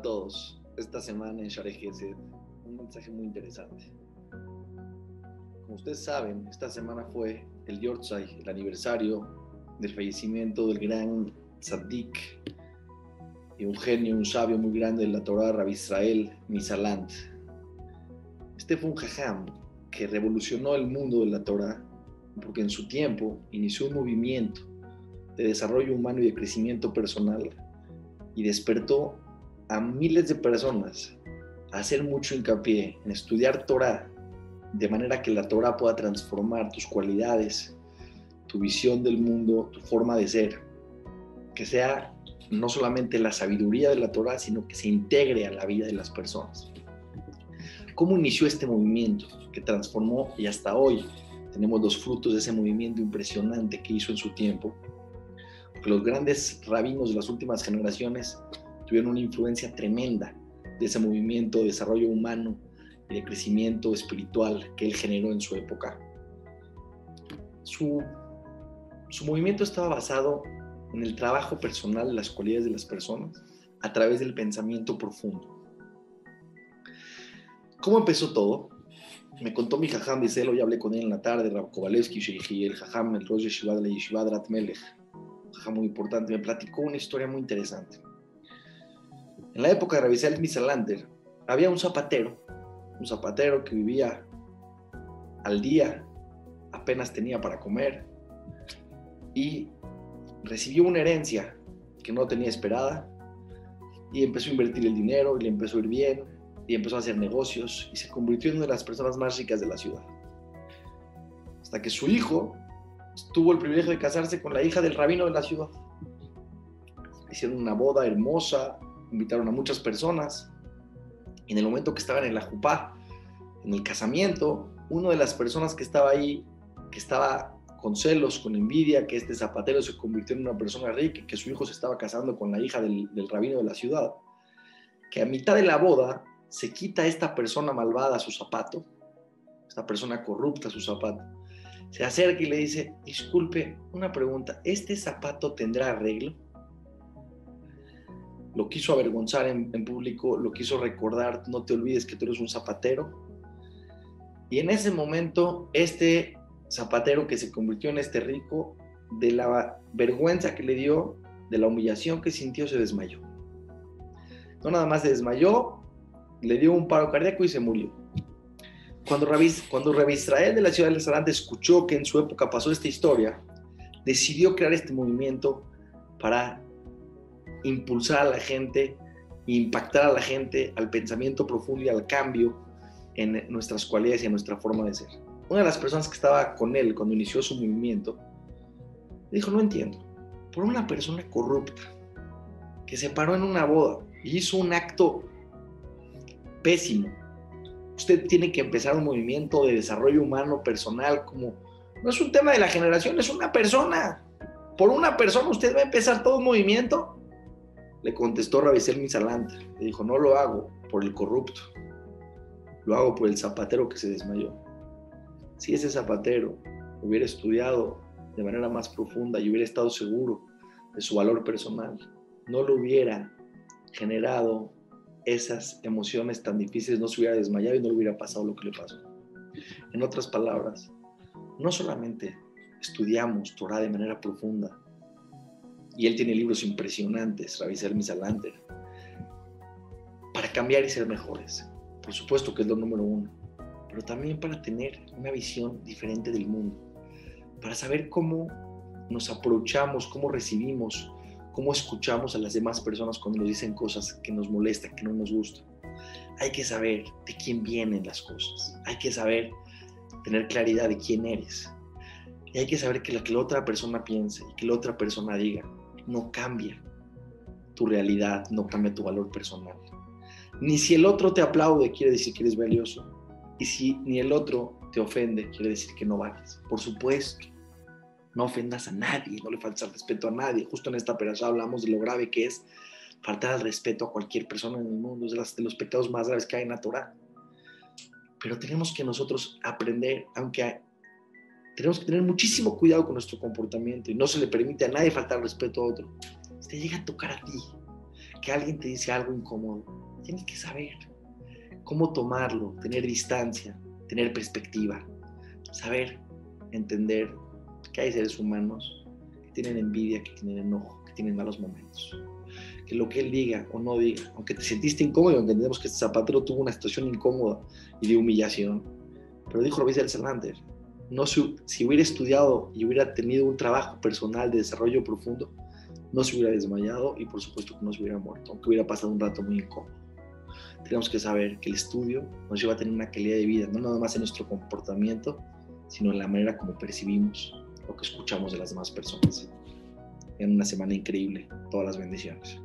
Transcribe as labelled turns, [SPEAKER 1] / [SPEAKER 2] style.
[SPEAKER 1] a todos. Esta semana en Share Gesed, un mensaje muy interesante. Como ustedes saben, esta semana fue el Yortzai, el aniversario del fallecimiento del gran tzaddik y un genio, un sabio muy grande de la Torah, Rabbi Israel Misalant. Este fue un jajam que revolucionó el mundo de la Torah porque en su tiempo inició un movimiento de desarrollo humano y de crecimiento personal y despertó a miles de personas a hacer mucho hincapié en estudiar Torah, de manera que la Torah pueda transformar tus cualidades, tu visión del mundo, tu forma de ser, que sea no solamente la sabiduría de la Torah, sino que se integre a la vida de las personas. ¿Cómo inició este movimiento que transformó y hasta hoy tenemos los frutos de ese movimiento impresionante que hizo en su tiempo? Los grandes rabinos de las últimas generaciones tuvieron una influencia tremenda de ese movimiento de desarrollo humano y de crecimiento espiritual que él generó en su época. Su, su movimiento estaba basado en el trabajo personal de las cualidades de las personas a través del pensamiento profundo. ¿Cómo empezó todo? Me contó mi jajam de hoy hablé con él en la tarde, Rab Kovalevsky, el jajam, el Rosh Yeshiva la Yeshiva de jajam muy importante, me platicó una historia muy interesante. En la época de Rabisel Misalander, había un zapatero, un zapatero que vivía al día, apenas tenía para comer y recibió una herencia que no tenía esperada y empezó a invertir el dinero y le empezó a ir bien y empezó a hacer negocios y se convirtió en una de las personas más ricas de la ciudad. Hasta que su hijo tuvo el privilegio de casarse con la hija del rabino de la ciudad. Hicieron una boda hermosa, invitaron a muchas personas. En el momento que estaban en la jupá, en el casamiento, una de las personas que estaba ahí, que estaba con celos, con envidia, que este zapatero se convirtió en una persona rica, que su hijo se estaba casando con la hija del, del rabino de la ciudad, que a mitad de la boda se quita esta persona malvada su zapato, esta persona corrupta su zapato, se acerca y le dice, disculpe, una pregunta, ¿este zapato tendrá arreglo? Lo quiso avergonzar en, público, lo quiso recordar, no te olvides que tú eres un zapatero. Y en ese momento, este zapatero que se convirtió en este rico, de la vergüenza que le dio, de la humillación que sintió, se desmayó. No nada más se desmayó, le dio un paro cardíaco y se murió. Cuando Rabbi, cuando Israel de la ciudad de Sarante escuchó que en su época pasó esta historia, decidió crear este movimiento para impulsar a la gente, impactar a la gente al pensamiento profundo y al cambio en nuestras cualidades y en nuestra forma de ser. Una de las personas que estaba con él cuando inició su movimiento dijo, no entiendo, por una persona corrupta que se paró en una boda y hizo un acto pésimo, usted tiene que empezar un movimiento de desarrollo humano personal como no es un tema de la generación, es una persona. Por una persona usted va a empezar todo un movimiento. Le contestó Rabisel Misalante. Le dijo, no lo hago por el corrupto. Lo hago por el zapatero que se desmayó. Si ese zapatero hubiera estudiado de manera más profunda y hubiera estado seguro de su valor personal, no lo hubiera generado esas emociones tan difíciles, no se hubiera desmayado y no le hubiera pasado lo que le pasó. En otras palabras, no solamente estudiamos Torah de manera profunda, y él tiene libros impresionantes, Ravisel Misalanter, para cambiar y ser mejores. Por supuesto que es lo número uno, pero también para tener una visión diferente del mundo, para saber cómo nos aprovechamos, cómo recibimos, cómo escuchamos a las demás personas cuando nos dicen cosas que nos molestan, que no nos gustan. Hay que saber de quién vienen las cosas. Hay que saber tener claridad de quién eres. Y hay que saber que que la otra persona piense y que la otra persona diga no cambia tu realidad, no cambia tu valor personal. Ni si el otro te aplaude quiere decir que eres valioso. Y si ni el otro te ofende quiere decir que no vales. Por supuesto no ofendas a nadie, no le faltes al respeto a nadie. Justo en esta perashá hablamos de lo grave que es faltar al respeto a cualquier persona en el mundo, es de, los pecados más graves que hay en la Torah. Pero tenemos que nosotros aprender, aunque tenemos que tener muchísimo cuidado con nuestro comportamiento y no se le permite a nadie faltar al respeto a otro. Si te llega a tocar a ti, que alguien te dice algo incómodo, tienes que saber cómo tomarlo, tener distancia, tener perspectiva, saber entender que hay seres humanos que tienen envidia, que tienen enojo, que tienen malos momentos. Que lo que él diga o no diga, aunque te sentiste incómodo, aunque entendemos que este zapatero tuvo una situación incómoda y de humillación, pero dijo Luis Alexander, no si, si hubiera estudiado y hubiera tenido un trabajo personal de desarrollo profundo, no se hubiera desmayado y por supuesto que no se hubiera muerto, aunque hubiera pasado un rato muy incómodo. Tenemos que saber que el estudio nos lleva a tener una calidad de vida, no nada más en nuestro comportamiento, sino en la manera como percibimos lo que escuchamos de las demás personas. En una semana increíble, todas las bendiciones.